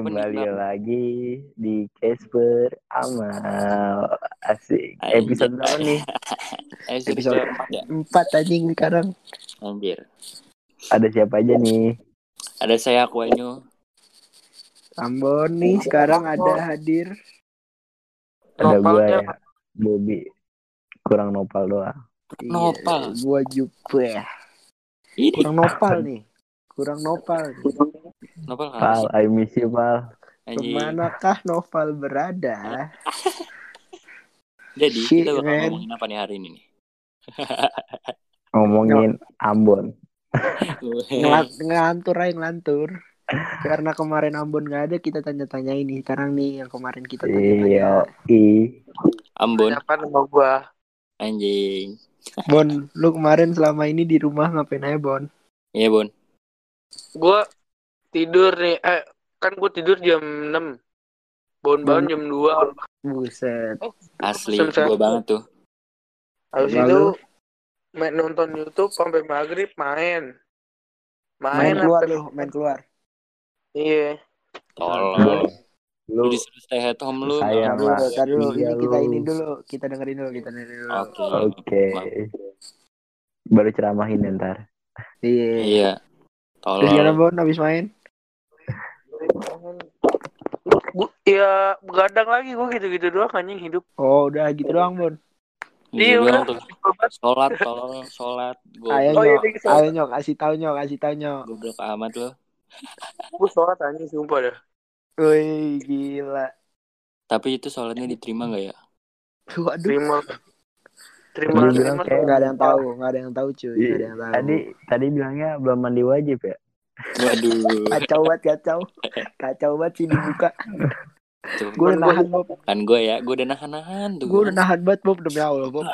Kembali lagi di Casper Amal Asik Anjir. Episode berapa nih? Episode, Episode keempat ya? Empat anjing sekarang. Anjir. Ada siapa aja nih? Ada saya Aquanyo. Ambon nih sekarang ada hadir. Ada gua Nopalnya. ya Bobby Kurang nopal doang Nopal. Iya, gua juga ya. Ini Kurang nopal nih. Kurang nopal. nih. Nopal apa Pal? I miss you Pal. Ke manakah Noval berada? Jadi Shit, kita bakal man. ngomongin apa nih hari ini nih? Ngomongin Ambon Ngelan- ngelantur aja ngelantur. Karena kemarin Ambon nggak ada, kita tanya-tanya ini. Sekarang nih yang kemarin kita Iya tanya-tanya. I Ambon. Siapa nama gua? Anjing. Bon, lu kemarin selama ini di rumah ngapain aja Bon? Iya Bon. Gua tidur nih. Eh, kan gua tidur jam 6. Bangun-bangun jam 2. Buset. Asli. Sensasi. Gua banget tuh. Habis Lalu? itu main nonton YouTube sampai maghrib main. Main Main, keluar sampai- lu, main keluar. Iya. Tolol. Lu Lu disuruh stay at home lu. Saya dulu, tar dulu. Iya, Ini kita ini dulu, kita dengerin dulu, kita dengerin dulu. Oke. Oke Baru ceramahin ntar Iya. Iya. Terus gimana. Bon habis main? Gua, ya begadang lagi gua gitu-gitu doang anjing hidup. Oh, udah gitu doang Bon. Iya Iya, udah. Sholat, tolol, sholat. Ayo Goblok, Oh, iya, nyok, iya, ayo nyok, kasih tau nyok, kasih tau nyok. goblok amat lo. Gua sholat anjing sumpah dah. Wih, gila. Tapi itu sholatnya diterima nggak ya? Waduh, Terima. Terima, bilang terima. kayak- nggak ada yang tahu, nggak ada yang tahu cuy, nggak ada yang tahu. Tadi Tadi bilangnya belum mandi wajib ya Waduh. Kacau banget, kacau. Kacau banget sih dibuka. Gue udah nahan Bob, kan gue ya, gue udah nahan-nahan tuh. gue udah nahan banget Bob demi Allah Bob.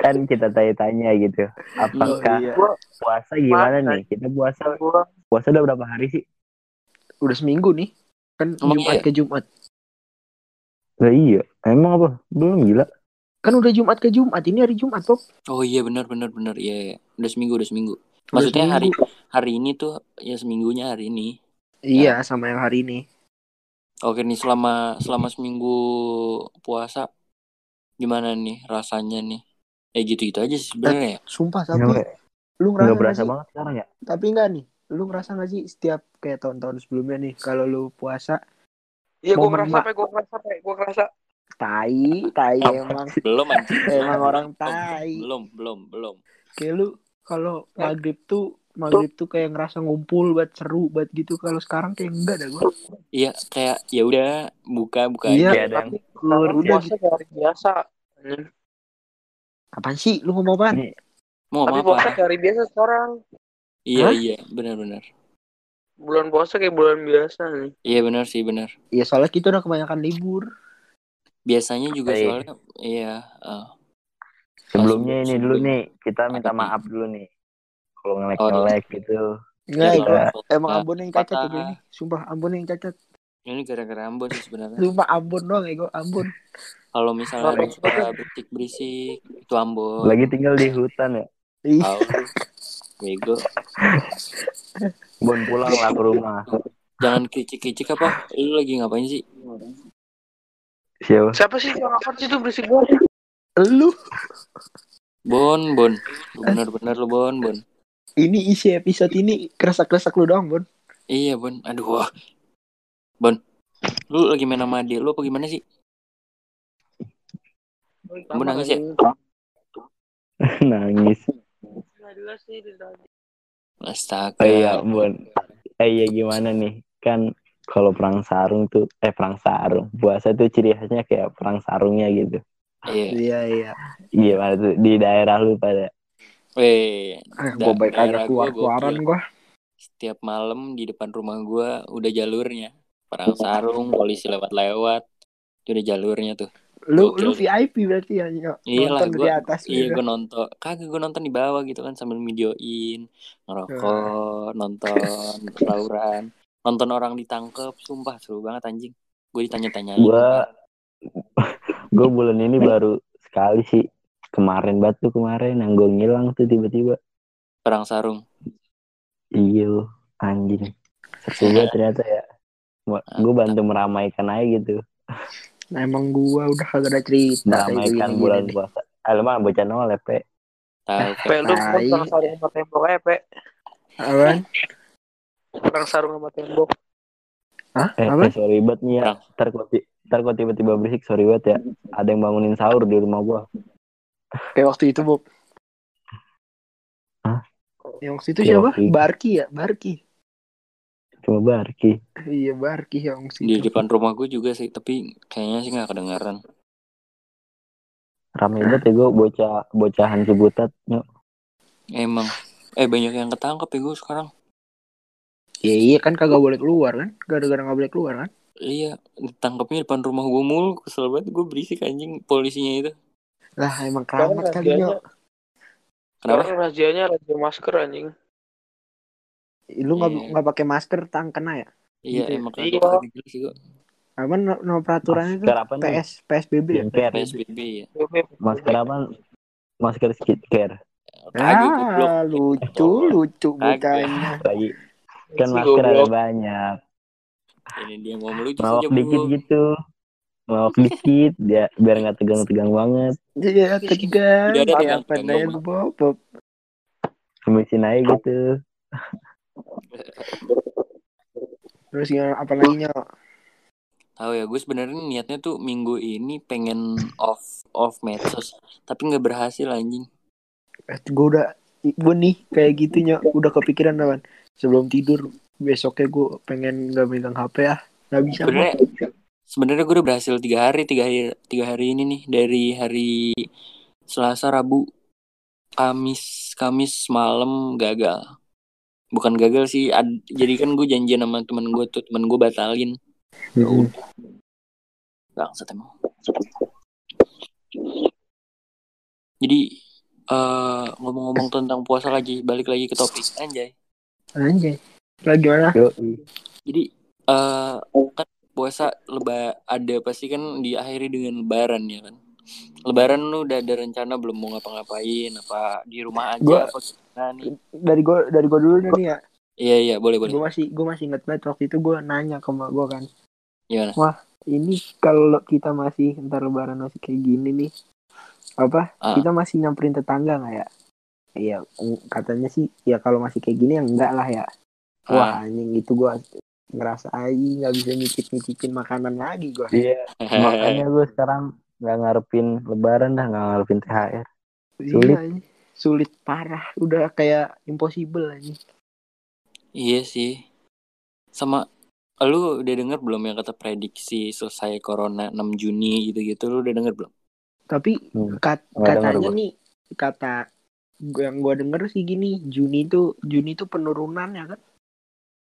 Kan kita tanya-tanya gitu Apakah Iya. Puasa gimana Mana? nih? Kita puasa gua puasa udah berapa hari sih? Udah seminggu nih, kan Emang Jumat iya? ke Jumat. Lah iya, emang apa? Belum gila. Kan udah Jumat ke Jumat, ini hari Jumat Bob. Oh iya benar benar benar iya, iya. Udah seminggu udah seminggu. Maksudnya seminggu. hari ini tuh ya seminggunya hari ini. Iya, sama yang hari ini. Oke nih selama selama seminggu puasa gimana nih rasanya nih? Ya gitu-gitu aja sih sebenarnya ya. Sumpah tapi Nggak, lu ngerasa berasa sih? banget sekarang ya? Tapi enggak nih, lu ngerasa gak sih setiap kayak tahun-tahun sebelumnya nih kalau lu puasa Iya gua ngerasa apa gua ngerasa apa gua ngerasa tai, tai emang Belum anjing. emang orang tai. Belum, belum, belum. Kayak lu kalau maghrib tuh maghrib tuh kayak ngerasa ngumpul buat seru buat gitu kalau sekarang kayak enggak dah gua. Iya kayak ya udah buka buka Iya. aja. Yang tapi Keluar udah puasa kayak hari biasa. Apaan sih? Lu ngomong? Ini Mau Tapi apa? puasa hari biasa sekarang. Iya Hah? iya benar-benar. Bulan puasa kayak bulan biasa nih. Iya benar sih benar. Ya soalnya kita udah kebanyakan libur. Biasanya juga Iya. soalnya iya. eh, sebelumnya ini dulu nih, kita minta Apa maaf dulu nih. Kalau Oh, ngelek-ngelek gitu. Enggak, Iya, gua, iya. emang Nah, Ambon yang cacat ya ini. Sumpah Ambon yang cacat. Ini gara-gara Ambon sih sebenarnya. Sumpah Ambon doang ya gua Ambon. Kalau misalnya ada suka berisik-berisik itu Ambon. Lagi tinggal di hutan ya. Ih, Tahu. Bego. Bon pulang lah ke rumah. Jangan kicik-kicik apa? Lu lagi ngapain sih? Siapa? Siapa sih yang apa sih itu berisik banget? lu Bon, Bon. Bener-bener lu Bon, Bon. Ini isi episode ini keresak-keresak lu doang, Bon. Iya, Bon. Aduh. wah. Bon. Lu lagi main sama adik lu apa gimana sih? Kamu nangis ya? Nangis. Astaga. Oh iya, Bon. Eh iya gimana nih? Kan kalau perang sarung tuh eh perang sarung. Puasa tuh ciri khasnya kayak perang sarungnya gitu. Iya. Iya, iya. Iya, tuh di daerah lu pada. Weh, Eh, gua baik aja gua keluar-keluaran gua. setiap malam di depan rumah gua udah jalurnya. Perang sarung, polisi lewat-lewat. Itu udah jalurnya tuh. Lu Gokil. lu VIP berarti ya. Iya lah, dari atas Iya gitu. gue nonton Kagak gue nonton di bawah gitu kan Sambil videoin Ngerokok Nonton Tawuran Nonton orang ditangkep Sumpah seru banget anjing Gue ditanya-tanyain Gua gua bulan ini baru sekali sih. Kemarin tuh kemarin yang gue ngilang tuh tiba-tiba. Perang sarung Iya, anjing. Seru banget ternyata ya. gue bantu meramaikan aja gitu Nah, emang gua udah kagak ada cerita meramaikan bulan puasa ah lu mah bocah nol ya pe Tahu Pe, lu perang sarung sama tembok aja, Pe. Apaan? Perang sarung sama tembok. Hah? eh, Apa? eh, sorry banget nih ya ntar kok tiba-tiba berisik sorry banget ya ada yang bangunin sahur di rumah gua Kayak waktu itu, Bob. Hah? Yang waktu itu Kayak siapa? waktu itu. Barki ya? Barki. cuma barki Iya, Barki yang waktu di itu. depan rumah gue juga sih tapi kayaknya sih nggak kedengaran rame banget ya gue bocah bocahan cibutat nyok emang eh banyak yang ketangkep ya gue sekarang Ya iya kan kagak boleh keluar kan? Gara-gara nggak boleh keluar kan? iya ditangkapnya depan rumah gue mulu kesel banget gue berisik anjing polisinya itu Lah emang Sekarang keramat kali nyok. kenapa Sekarang razzianya razia masker anjing. Lu nggak Iya. nggak pakai masker tang kena ya? iya Gitu emang Iya. gue Apa no, no peraturannya nih PS PSBB ya? Psbb ya masker apa masker skincare kagak Ah, lucu lucu Kagak. bocahnya. lagi kan masker ada banyak ini dia mau melucu saja dikit gitu mawak dikit dia biar nggak tegang-tegang banget Iya tegang. Udah ada yang lu Bob? Bob? Aja gitu Terus gimana apa lagi nyok? tahu ya gue sebenarnya niatnya tuh minggu ini pengen off off medsos tapi nggak berhasil anjing Gue udah gue nih kayak gitu nyok udah kepikiran kawan sebelum tidur besoknya gue pengen nggak megang HP ah nggak bisa sebenarnya. Sebenarnya gue udah berhasil tiga hari tiga hari tiga hari ini nih dari hari Selasa Rabu Kamis Kamis malam gagal. Bukan gagal sih ad- jadi kan gue janjian sama temen gue tuh temen gue batalin. Ya udah. Emang. Jadi eh ngomong-ngomong tentang puasa lagi balik lagi ke topik. Anjay. Anjay. Lagi mana? Jadi eh kan puasa leba ada pasti kan diakhiri dengan lebaran ya kan lebaran lu udah ada rencana belum mau ngapa-ngapain apa di rumah aja Gua- apa gimana nih Dari gue dari gue dulu nih ya. iya iya boleh boleh Gue masih gue masih inget banget waktu itu gue nanya ke mak gue kan. gimana Ini kalau kita masih ntar lebaran masih kayak gini nih. Apa? Ah. Kita masih nyamperin tetangga nggak ya? Iya, mm, katanya sih ya kalau masih kayak gini ya enggak lah ya. Wah, Ah. anjing itu gue ngerasa aja nggak bisa nyicip nyicipin makanan lagi gue. iya makanya gue sekarang nggak ngarepin lebaran dah nggak ngarepin thr Sulit. Iya, sulit parah. Udah kayak impossible aja. iya sih sama lu udah denger belum yang kata prediksi selesai corona 6 Juni gitu-gitu lu udah denger belum Tapi Hmm, kat- denger katanya gua. nih kata gua- yang gue denger sih gini Juni tuh Juni tuh penurunan ya kan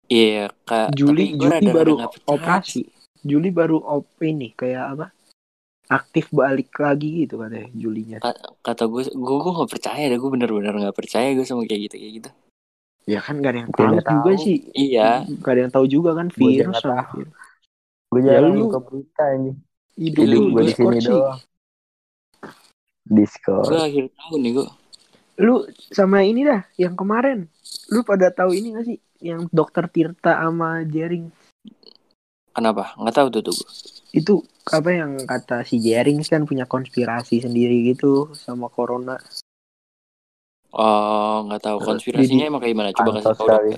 iya kak. Juli Juli baru operasi. Juli baru op ini kayak apa? Aktif balik lagi gitu katanya Julinya. Kata gue gue gue nggak percaya deh. Gue bener-bener nggak percaya gue sama kayak gitu kayak gitu. Ya kan gak ada yang tahu. juga tahu. sih. Iya. Gak ada yang tahu juga kan virus virus. gue jarang lu- buka berita ini hidup gue di sini doang. Discord. Gue akhir tahun nih gue lu sama ini dah yang kemarin. Lu pada tahu ini gak sih? Yang dokter Tirta sama Jering. Kenapa? Nggak tahu tuh tuh. Itu apa yang kata si Jering kan punya konspirasi sendiri gitu sama corona. Oh nggak tahu. Konspirasinya jadi- emang kayak gimana? Coba kasih tahu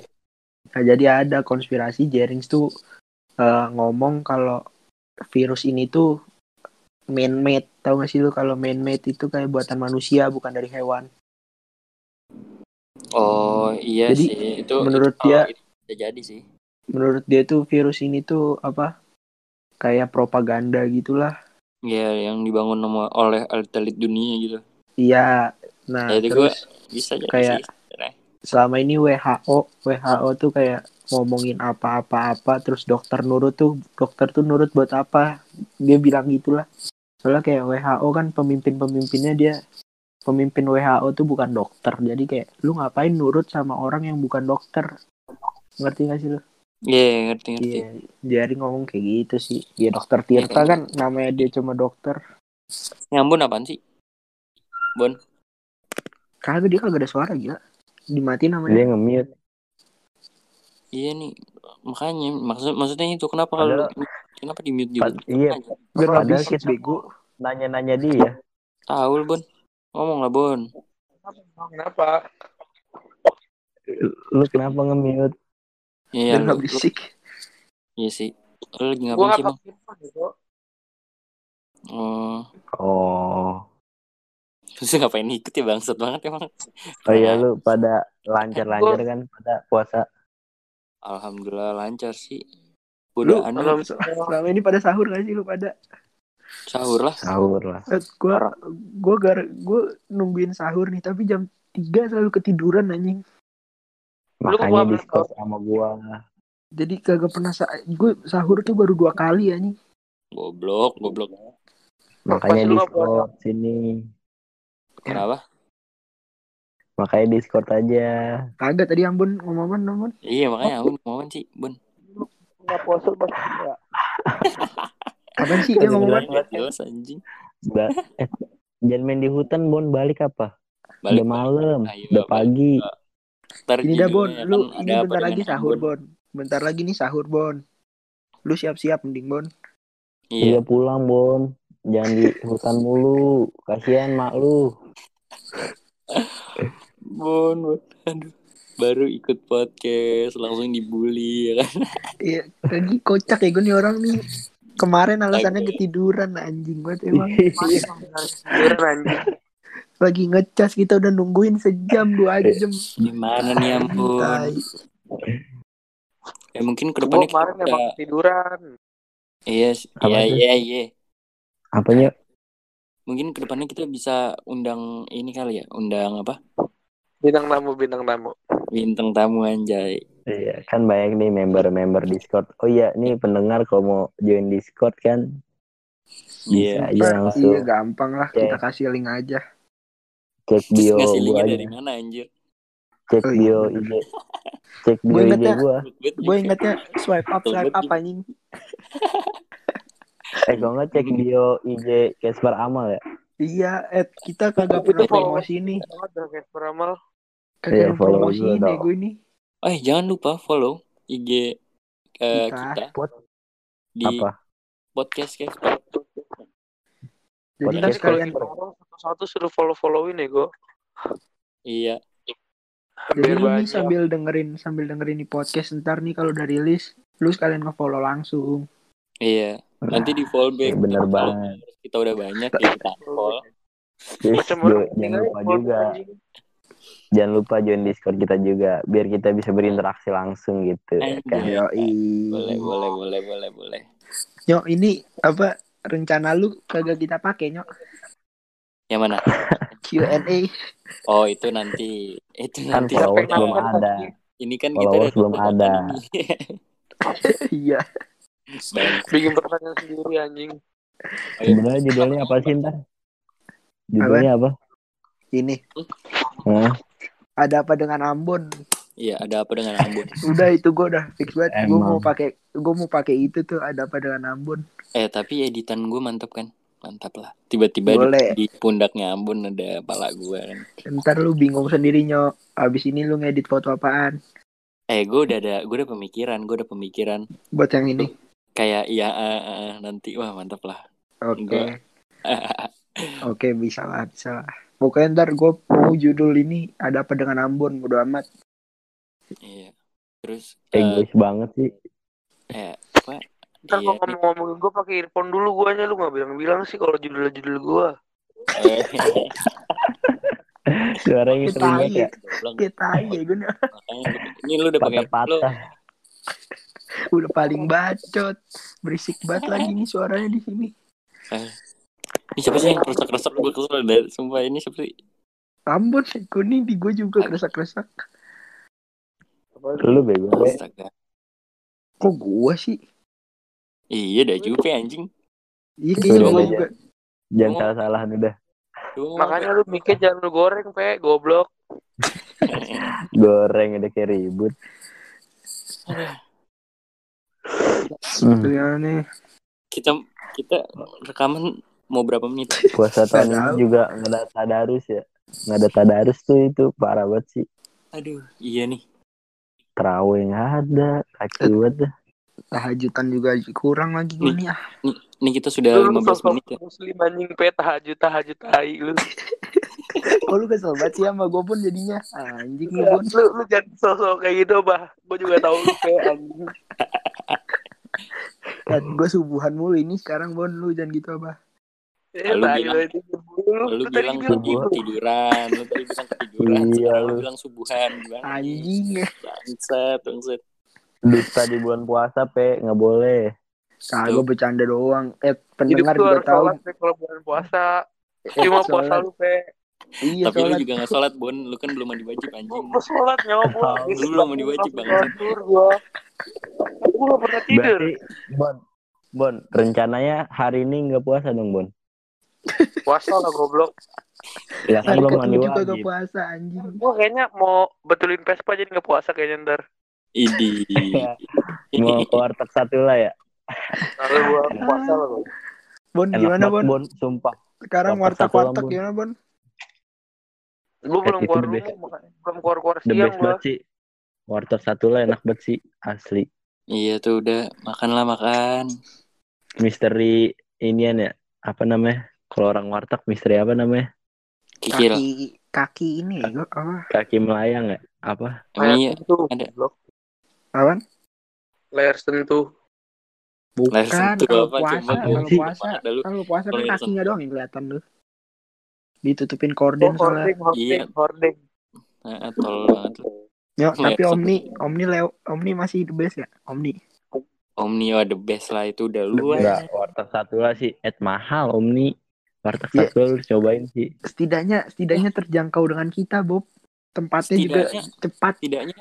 Nah, jadi ada konspirasi Jerings tuh eh, ngomong kalau virus ini tuh man-made. Tahu gak sih lu kalau man-made itu kayak buatan manusia bukan dari hewan. Oh iya Jadi, sih itu menurut itu- dia- oh, itu bisa jadi sih Menurut dia tuh virus ini tuh apa? Kayak propaganda gitulah. Iya yang dibangun sama oleh elit dunia gitu Iya. Nah, Jadi terus bisa jadi Kayak- sih selama ini WHO WHO tuh kayak ngomongin apa-apa-apa terus dokter nurut tuh dokter tuh nurut buat apa dia bilang gitulah soalnya kayak WHO kan pemimpin-pemimpinnya dia pemimpin WHO tuh bukan dokter jadi kayak lu ngapain nurut sama orang yang bukan dokter ngerti gak sih lu? Iya ngerti ngerti Iya, Jari ngomong kayak gitu sih. Ya dokter Tirta kan namanya dia cuma dokter. Nyambun apaan sih? Bon Kagak dia kagak ada suara gila. Dimatiin namanya. dia nge-mute Iya nih, makanya maksud maksudnya itu kenapa kalau kenapa di mute juga? Iya. Biar kita bego. nanya-nanya dia. Tahu Bon. Ngomong lah, Bon. Kenapa? Lu kenapa nge-mute? Iya, lu, lu- berisik. iya sih. Lu lagi ngapain sih, Bang? gitu. Oh, Oh. terus ngapain ikut ya bangsat banget emang. Oh iya lu pada lancar-lancar kan pada puasa. Alhamdulillah lancar sih. Lu Udah anu Alhamdulillah. selama ini pada sahur gak sih lu pada? Sahur lah. Sahur lah. Eh, gua gua gar gua nungguin sahur nih tapi jam 3 selalu ketiduran anjing. Lu Makanya Discord sama gua. Jadi kagak pernah sa gue sahur tuh baru dua kali anjing. Goblok, goblok. Makanya Discord sini. Kenapa? Makanya Discord aja. Kagak tadi Ambon ngomong ngomong. Iya, makanya aku ngomong sih, Bon. Nggak puasa pasti ya. Kapan sih dia ngomong Nggak jelas anjing. Ba- eh, jangan main di hutan Bon balik apa? Balik, udah malam, Ayo, udah pagi. Ntar Ini dah Bon, ya lu kan ini ada apa bentar lagi sahur. Bon. Bentar lagi nih sahur Bon. Lu siap-siap mending Bon. Iya. Iya pulang Bon. Jangan di hutan mulu. Kasihan mak lu. Bon, Bon. Aduh. Baru ikut podcast langsung dibully ya kan. Iya, lagi kocak ya gue nih orang nih. Kemarin alasannya ketiduran anjing banget emang. Tidur anjing. Lagi ngecas kita udah nungguin sejam dua jam. Gimana nih ampun. Tai. Ya mungkin Gue ke depannya kita kemarin emang tiduran. Iya, iya, iya, iya. Apanya? Mungkin ke depannya kita bisa undang ini kali ya, undang apa? Bintang tamu, bintang tamu. Bintang tamu anjay. Iya, kan banyak nih member-member Discord. Oh iya, nih pendengar kalau mau join Discord kan Iya. bisa aja langsung Iya gampang lah kita Oke. kasih link aja. cek bio gua linknya aja. dari mana anjir? Cek Oh, iya, bio bener. IG. Cek bio Gua IG gua. Gue ingetnya swipe up swipe up anjing. Eh kalau nggak cek bio IG Casper Amal ya. Iya, eh kita kagak pernah follow- promosi nih. Ada kayak peramal. Kagak Iya, promosi dong. gue nih. Eh, jangan lupa follow IG eh, Kita. kita Pot di apa? podcast guys. Jadi Podcast Casper. Satu-satu suruh follow-followin ya gue. Iya. Jadi lu nih banyak. sambil dengerin sambil dengerin di podcast ntar nih kalau udah rilis, lu sekalian nge-follow langsung. Iya. Nanti di follow back. Iya, bener banget. Kita udah banyak ya kita follow. Terus Macam orang jangan lupa follow juga, anjing. Jangan lupa join Discord kita juga, biar kita bisa berinteraksi langsung gitu. ya kan? Yo, Boleh, boleh, boleh, boleh, boleh. Nyok, ini apa rencana lu kagak kita pakai, Nyok? Yang mana? Q&A. Oh, itu nanti. Itu Kan nanti. Sampai belum ada. Ini kan kita belum ada. Iya. Bikin pertanyaan sendiri anjing. Sebenarnya judulnya apa sih ntar? Judulnya apa? Ini Hah? ada apa dengan Ambon? Iya, ada apa dengan Ambon? Udah itu gue udah fix banget. Gue mau pakai gue mau pakai itu tuh ada apa dengan Ambon? Eh, tapi editan gue mantap kan? Mantap lah. Tiba-tiba di, di pundaknya Ambon ada pala gue kan. Ntar lu bingung sendiri Nyok. Abis ini lu ngedit foto apaan? Eh, gue udah ada, gue udah pemikiran, gue udah pemikiran. Buat yang ini. Kayak iya eh, eh, nanti wah mantap lah. Oke. Oke bisa lah bisa lah. Pokoknya ntar gue mau judul ini ada apa dengan Ambon bodo amat. Iya. Terus eh, Egois banget sih. eh apa? Ntar Iya, ngomong-ngomongin gue pakai earphone dulu guanya lu gak bilang-bilang sih kalau judul-judul gue. eh, Suaranya Kita sering banget aja. ya. Kita aja gue ini lu udah pakai lu Patah-patah. udah paling bacot. Berisik banget lagi nih suaranya di sini. Ini siapa sih yang keresak-keresak gue kesel deh sumpah ini siapa sih Ambon kuning di gue juga kresak-kresak. Lu bego. Kok gue sih? iya dah Juve anjing Iya kayaknya gue juga. Jangan salah-salahan udah. Makanya lu mikir jangan lu goreng, pe, goblok. Goreng udah kayak ribut. Hmm. Nih. kita kita rekaman mau berapa menit Puasa tahun ini juga nggak ada tadarus ya. Nggak ada tadarus tuh itu parah banget sih. aduh iya nih terawih nggak ada kacau banget dah. tahajudan juga kurang lagi nih ah Nih, ini kita sudah Lu 15 sosok menit ya. muslim anjing pe tahajud tahajud tai lu. oh lu kesel banget sih sama gue pun jadinya anjing nih Bon lu, lu jangan sosok kayak gitu bah. Gue juga tahu lu pe anjing. kan gue subuhan mulu ini sekarang Bon lu jangan gitu apa Eh, Lu bilang- lu. Lu, Lu bilang bilang tadi gitu. ketiduran, lu tadi bilang ketiduran, Iya, lu lu. bilang subuhan anjing ya Bangsat, bangsat. dusta di bulan puasa pe nggak boleh kagak bercanda doang eh pendengar juga tahu kalau bulan puasa. Eh, Cuma puasa lu pe. iya Tapi lu sholat juga gak sholat, Bon. Lu kan belum mandi wajib, anjing. Gue sholat nyawa gue. Lu belum mandi wajib, Bang. Tidur gue. Gak pernah tidur. berarti bon bon rencananya hari ini nggak puasa dong bon Puasa lah goblok. ya kan belum mandi kagak wajib. puasa anjing. Gue kayaknya mau betulin Vespa jadi gak puasa kayaknya ntar. Idi. mau ke warteg satu lah ya. Kalau gue puasa lah gua. Bon enak gimana Bon? Bon. Sumpah. Sekarang warteg warteg satu warteg Lampung. gimana Bon? Gue belum keluar rumah, belum keluar keluar the siang sih. Warteg satu lah enak banget sih asli. Iya tuh udah. Makan lah makan. misteri inian ya apa namanya kalau orang warteg misteri apa namanya Kikil. kaki kaki ini ya apa kaki melayang ya apa Emang iya sentuh. ada. goblok. Awan? Layar sentuh. Bukan, sentuh kalau apa, puasa, kalau puasa, Ada lu. kalau puasa kan Kalau kakinya doang yang kelihatan lu. Ditutupin Oh, korden soalnya. hording, hording, Iya. hording. Lu. Yo, tapi Omni, Omni Leo, Omni masih the best ya, Omni. Omnio the best lah itu udah luas. enggak warteg satu lah sih et mahal omni warteg Iya. satu cobain sih Setidaknya, setidaknya terjangkau dengan kita, Bob. Tempatnya juga Setidaknya cepat. tidaknya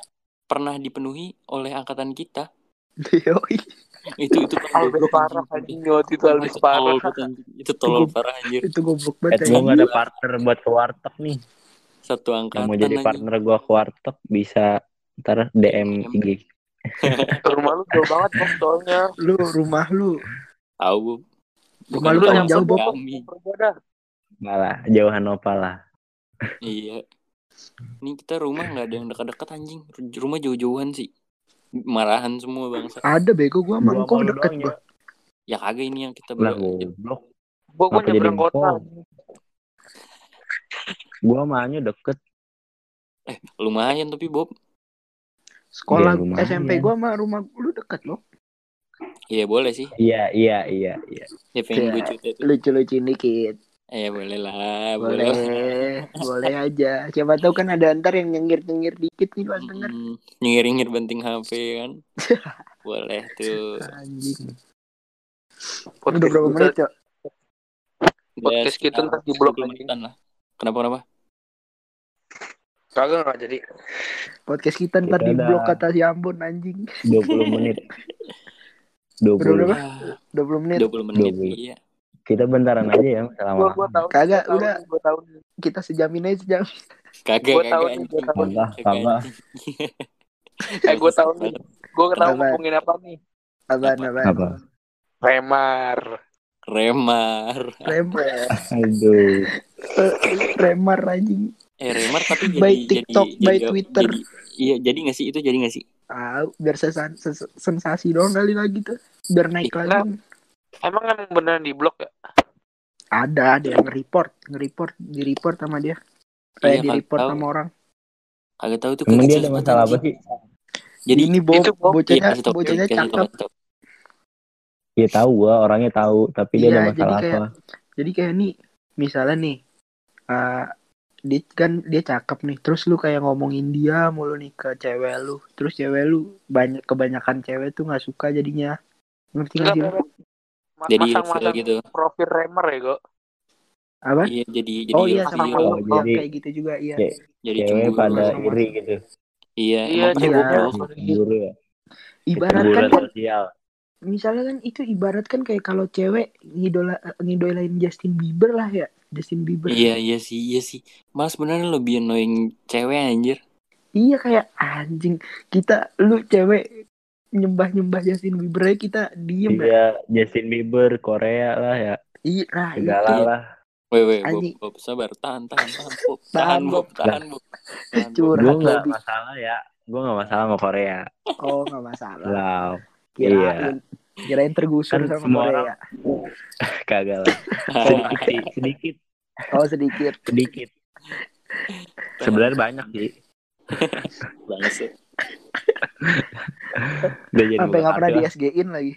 pernah dipenuhi oleh angkatan kita. Yoi. Itu itu goblok, parah anjing. waktu itu Albert Itu parah. Itu tolol parah anjir. Itu goblok et banget. gua nggak ada partner buat ke warteg nih Satu yang angkatan mau jadi partner gua ke warteg bisa ntar DM. IG Rumah lu jauh banget soalnya. Lu rumah lu Tahu Lu Bukan paling kawasan jauh, Bob. malah jauhan opal lah Iya. Ini kita rumah nggak ada yang dekat-dekat anjing. Rumah jauh-jauhan sih. Marahan semua bangsa. ada bego gua lu deket doang, gua. Ya kagak ini yang kita berdua. goblok Gua gua nyebrang kota. gua mahanya deket Eh, lumayan tapi Bob. Sekolah lumayan. SMP gua sama rumah lu deket loh. Iya boleh sih. iya iya iya iya Ya pengen gue cuti tuh. Lucu-lucu dikit. Eh boleh lah, boleh. Boleh, boleh aja. Siapa tahu kan ada ntar yang nyengir-nyengir dikit nih pas denger. Hmm, nyengir-nyengir banting HP kan. boleh tuh. Anjing. Podcast Udah berapa kita- menit, Cok? Udah Podcast kita ntar di blok 10 anjing. menitan lah. Kenapa kenapa? Kagak nggak jadi. Podcast kita ntar di blok kata si Ambon anjing. 20 menit 20 Berapa? Ah, 20 menit. 20 menit 20. iya. kita bentaran aja ya selama gua tahu. Kagak, udah. Gua tahu. Kita sejamin aja sejam. Kagak Gua tahu kagak nih, anjing. gua tahu. Kagak, Kagak, kagak. anjing. Eh gua tahu nih. Gua tahu Apa? ngomongin apa nih. Apaan, Apa? apaan? apa Remar. Remar. Remar. aduh Remar anjing. Eh Remar tapi jadi By jadi TikTok, jadi, by jadi- Twitter. jadi- iya, jadi nggak sih itu jadi nggak sih? Ah, biar ses- sensasi doang kali lagi tuh. Biar naik Iya. lagi. Emang emang beneran di blok ya? Ada, ada yang nge-report, nge-report, di-report sama dia. Kayak Iya, di-report tahu. sama orang. Kagak tahu tuh. emang kagak dia ada masalah apa sih Jadi ini Bob, itu. Iya, bocahnya, tau, bocahnya cakep. kasih tau. ya tahu gua orangnya tahu tapi dia Iya, ada jadi masalah kayak- apa Jadi kayak nih, misalnya nih, eh dia kan dia cakep nih, terus lu kayak ngomongin dia mulu nih ke cewek lu, terus cewek lu banyak kebanyakan cewek tuh nggak suka jadinya, ngerti nggak Enggak sih? Jadi masang-masang gitu. Profil Remar ya, Go. Apa? Iya, jadi jadi oh iya sama Oh, oh, jadi- kayak gitu juga iya. Kayak jadi cewek pada sama. iri gitu Iya, Iya, kan ceweknya- goblok. cemburu ya Ibaratkan Kecemburuan kan, sosial misalnya kan itu ibarat kan kayak kalau cewek ngidola ngidolain Justin Bieber lah ya, Justin Bieber. Iya, iya sih, iya sih. Malah sebenarnya lebih annoying cewek anjir. Iya kayak anjing kita lu cewek nyembah nyembah Justin Bieber aja kita diem ya. iya Justin Bieber Korea lah ya Iya, nah, segala itu. lah Weh, weh, Bob, Anjing. Bob, sabar, tahan, tahan, tahan, Bob, Tahan, Bob, tahan, Bob, tahan, Bob. Curhat gue nggak lagi. masalah ya gue nggak masalah sama Korea. Oh nggak masalah. Wow, Kirain kirain tergusur Kan sama semua Korea. kagak lah. Sedikit sih, sedikit, Oh sedikit. sedikit. Sebenarnya banyak sih. Bangsa. Udah jadi Sampai nggak pernah di. SG-in lagi.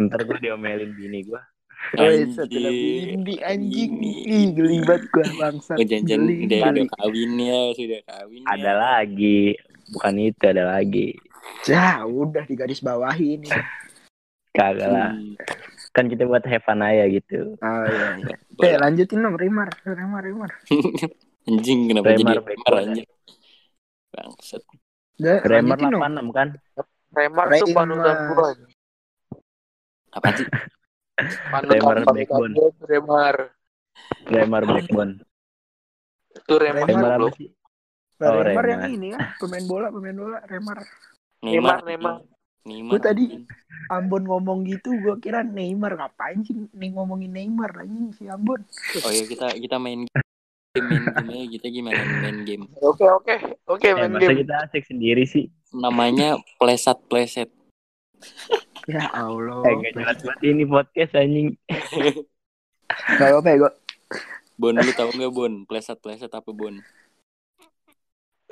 Ntar gue diomelin bini gue. Oh, setelah bindi anjing. Ih, geli banget gua bangsa. Oh, janjian udah, kawin ya, sudah kawin. Ada ya. lagi, bukan itu ada lagi. Ya, udah di garis bawahi ini. Kagak lah. Hmm. Kan kita buat have fun aja gitu. Oh iya iya. Eh, lanjutin dong Rimar, Rimar, Rimar. Anjing kenapa Remar jadi one. anjing. Bangsat. Lanjutin dong. 86 kan? Remar tuh panutan gua. Apa sih? Remar backbone. tuh Remar. Remar Blackbone. Itu Remar. Remar Remar apa sih? Oh, Remar Remar. yang ini kan, pemain bola, pemain bola, Remar. Neymar, Neymar. Neymar. Gua tadi- Ambon ngomong gitu, gua kira Neymar ngapain sih nih ngomongin Neymar anjing si Ambon. Oh ya kita kita main game main game aja kita gimana main game. Oke oke oke Eh, main masa game. kita asik sendiri sih? Namanya plesat pleset. Ya Allah. Eh, gak jelas banget ini podcast anjing. Gak apa-apa ya, gua. Bon lu tahu nggak Bon? Plesat pleset apa Bon?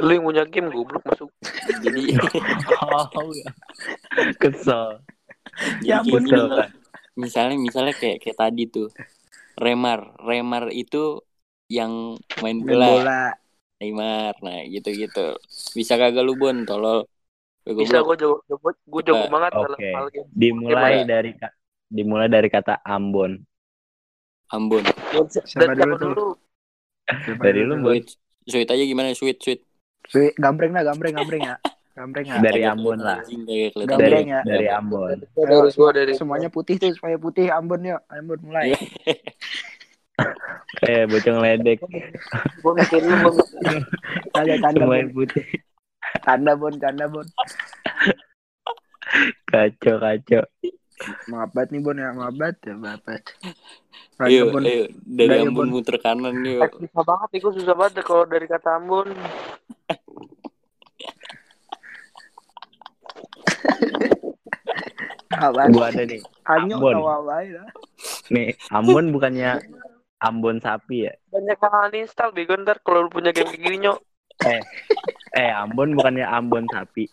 Lu yang punya game goblok masuk. Jadi Oh, ya. Kesel. Ya ampun. Kesel kan? misalnya misalnya kayak kayak tadi tuh Remar Remar itu yang main Main bola, bola. Neymar nah gitu gitu bisa kagak lu Bon tolol Bego Bisa gue jago, jago gue jago Coba. banget dalam Oke. hal game. Dimulai Gimana? dari ka- dimulai dari kata Ambon. Ambon Dan, Siapa dan dulu siapa tuh? dulu? Dari lu, Bon. sweet sweet aja gimana sweet Sweet, gambreng lah, gambreng, gambreng ya. Gambreng ya. Dari Ambon lah. Gambreng ya. dari Ambon. Dari gua dari Semuanya putih tuh, supaya putih Ambon yuk. Ambon mulai. Eh, bocong ledek. Gue mikir lu gua mikir. Kagak tanda Semuanya bon. putih. Tanda bon, tanda bon. Kacau, kacau. Maaf banget nih bon ya, maaf banget ya, maaf banget. ayo Lanjut, bon. ayo dari Udah, ya, Ambon Bon. muter kanan Eh, yuk susah banget nih, gue susah banget deh kalau dari kata Ambon. Apaan? Gua ada nih. Anyo Ambon. lah. Nih, Ambon bukannya Ambon sapi ya? Banyak yang uninstall bego ntar kalau lu punya game kayak gini nyok. Eh, Ambon bukannya Ambon sapi.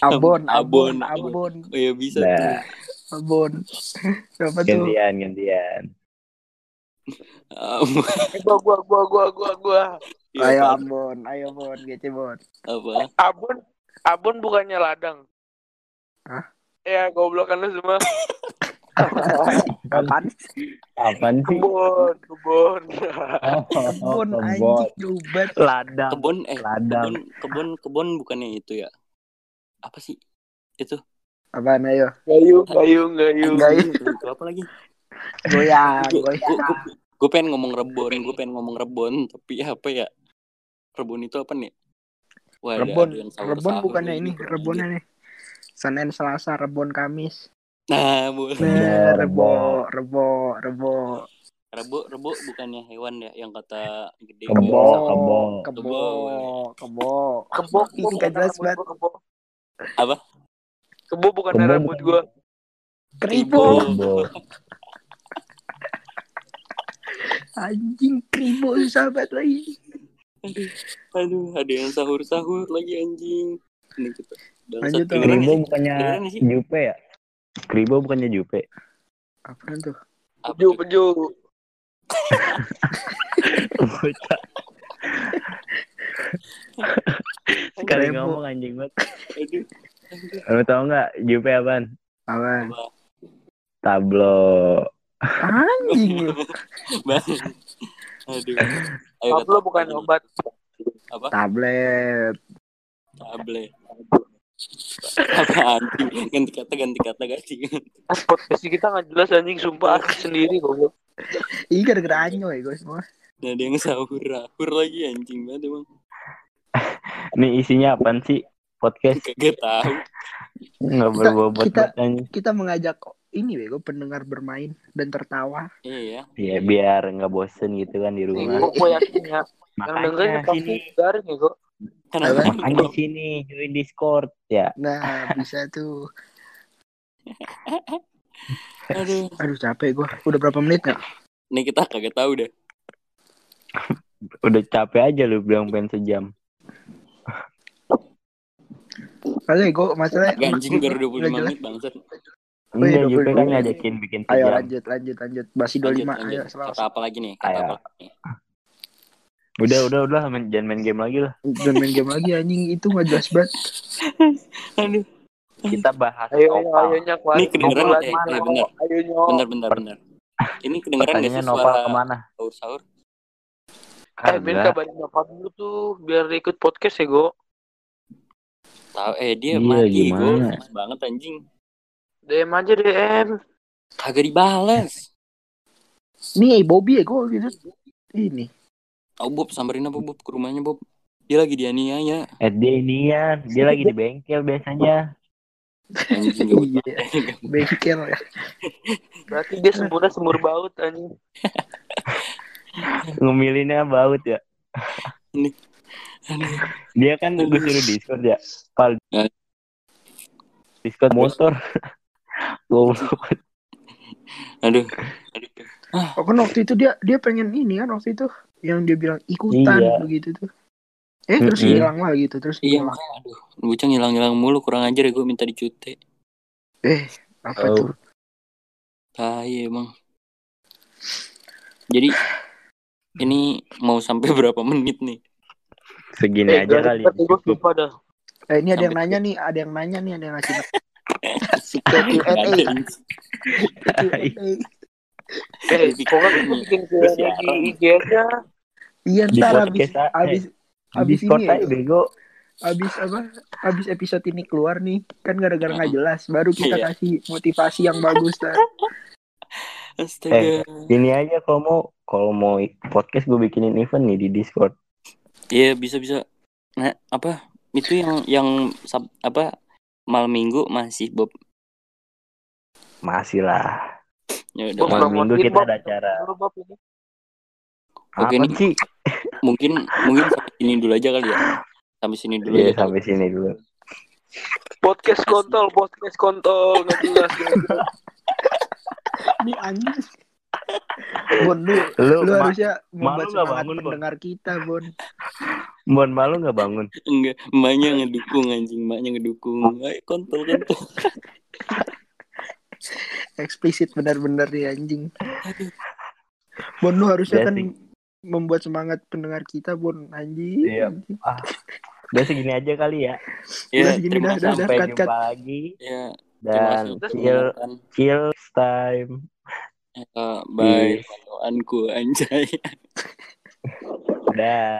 Ambon, Ambon, Ambon, Ambon, oh ya bisa tuh Ambon. Siapa tuh? gantian, gantian. Eh, Gua gua gua gua gua gua. Iya, Ayo apa? Ambon, ayo Bon, gece Bon. apa Abon Abon bukannya ladang. Hah? Ya goblokan lu semua. Kapan? Apaan sih? Kebon, kebon. Oh, kebon. anjing lubat. Ladang. kebun eh Ladang. kebun kebun kebun bukannya itu ya apa sih itu Apaan ayo? Gayung, gayung, gayung. Gayung. itu apa lagi Goyang, gue goyang. gue pengen ngomong rebon gue pengen ngomong rebon tapi apa ya rebon itu apa nih Wah, Rebon, ada Rebon bukannya ini, Rebonnya nih. Senin, Selasa, Rebon, Kamis. nah boleh Nah, Rebo. Rebo, Rebo, Rebo. rebo rebo bukannya hewan ya yang kata gede Kebo. Kebo, kebo. kebo, kebo. Kebo, kebo rambut banget. gua, kebo. Apa? Kebo bukan Kebo rambut gua. Kribo. Anjing kribo sahabat lagi. aduh ada yang sahur sahur lagi anjing ini kita Lanjut, Kribo bukannya? Jupe ya? Kribo bukannya Jupe. Apaan tuh? Apa Peju, peju. Bocah. Sekali ngomong anjing banget. aduh Lu tau nggak Jupe apaan? Apaan? apa Tablo. Anjing lu. Aduh ayo kata Pablo bukan obat. apa Tablet. tablet apa anjing ganti kata ganti kata ganti Podcast kita nggak jelas anjing sumpah asli sendiri goblok. Ih gara-gara anyo ya guys semua. Nah, ada yang sahur sahur lagi anjing banget emang Nih isinya apaan sih? Podcast kagak tahu nggak berbobot kita-. Kita mengajak ini bego pendengar bermain dan tertawa. iya Iya biar nggak bosen gitu kan di rumah. Gue gue yakin ya. Yang dengerin Makanya pasti sini garing ya kok. Kenapa? Apa? Makanya di sini join Discord ya. Nah, bisa tuh. Aduh. Aduh, capek gua. Udah berapa menit ya? Nih kita kagak tahu deh. Udah capek aja lu bilang pengen sejam. Kali gua masalahnya Gak anjing baru 25 nggak jelas. menit bangsat. Oh iya, Enggak juga 22. kan ngajakin bikin Ayo lanjut, lanjut, lanjut. Basi 25. Lanjut, Ayo, lanjut. selalu. Kata apa lagi nih? Kata Ayo. apa lagi? Udah udah udah main- jangan main game lagi lah. Jangan main game lagi anjing itu nggak jelas banget. Aduh. Kita bahas Ayo, ayo, Nopal. ayo, nyak. Ini kedengeran eh, mana? eh, bener. Ayo, nyok. Bentar, bentar, bentar. Ini kedengeran gak Pertanyaannya sih Nopal suara ke mana? sahur-sahur? Eh, Ben kabarin Nopal dulu tuh, biar ikut podcast ya, Go. Tahu eh dia Iya, mati gue gimana? Males banget anjing. DM aja DM. Kagak dibales. Nih Bobby ya gua gitu. Ini. Oh Bob samperin apa Bob ke rumahnya Bob? Dia lagi dianiaya. Eh dia inian, dia lagi di bengkel biasanya. Anjing gak Iya, bengkel ya. Berarti dia sempurna semur baut, anjing. Ngemilinnya baut ya. Aduh. Dia kan gue suruh Discord ya. Pal. Ya. Discord motor. Goblok. Aduh. Oh, kan waktu itu dia dia pengen ini kan waktu itu yang dia bilang ikutan Iya. begitu tuh. Eh terus Mm-mm. hilang lah gitu terus Iya hilang. makanya aduh. Bocah ngilang-ngilang mulu kurang ajar ya gue minta dicute. Eh apa Oh. tuh? Tai emang. Jadi ini mau sampai berapa menit nih? Segini Eh, aja kali. Cukup. Eh ini ada yang nanya nih, ada yang nanya nih, ada yang ngasih. Q&A. Eh, bikin di. Iya ntar abis abis eh, abis ini ya, bego. abis apa? Abis episode ini keluar nih kan gara-gara nggak jelas, baru kita Iya. kasih motivasi yang bagus lah. Astaga. Ini aja kalau mau kalau mau podcast gue bikinin event nih di Discord. Iya bisa bisa. Nah apa itu yang yang sab- apa malam minggu masih Bob. Masih lah. Ya udah Bob, Malam minggu kita Bob. ada acara. Bob, ini. Oke, nih. sih? mungkin mungkin sampai sini dulu aja kali ya. Sampai sini dulu Iya ya. sampai sini dulu. Podcast kontol, podcast kontol. Nggak jelas. Ini anjing. Bon, lu, Lu, lu harusnya malu membuat semangat bangun, Bon? pendengar kita, Bon. Mon malu nggak bangun? Enggak, emaknya ngedukung anjing, emaknya ngedukung. Ayo kontol kontol. Eksplisit benar-benar nih anjing. Bon, lu harusnya Iya kan membuat semangat pendengar kita, Bon. Anjing. Iya. anjing. Udah segini aja kali ya. Ya, Udah segini terima dah, dah, kasih. dah. Sampai cut, jumpa cut. lagi Ya, terima dan chill chill time. Ya, bye, pantauanku anjay. Dah.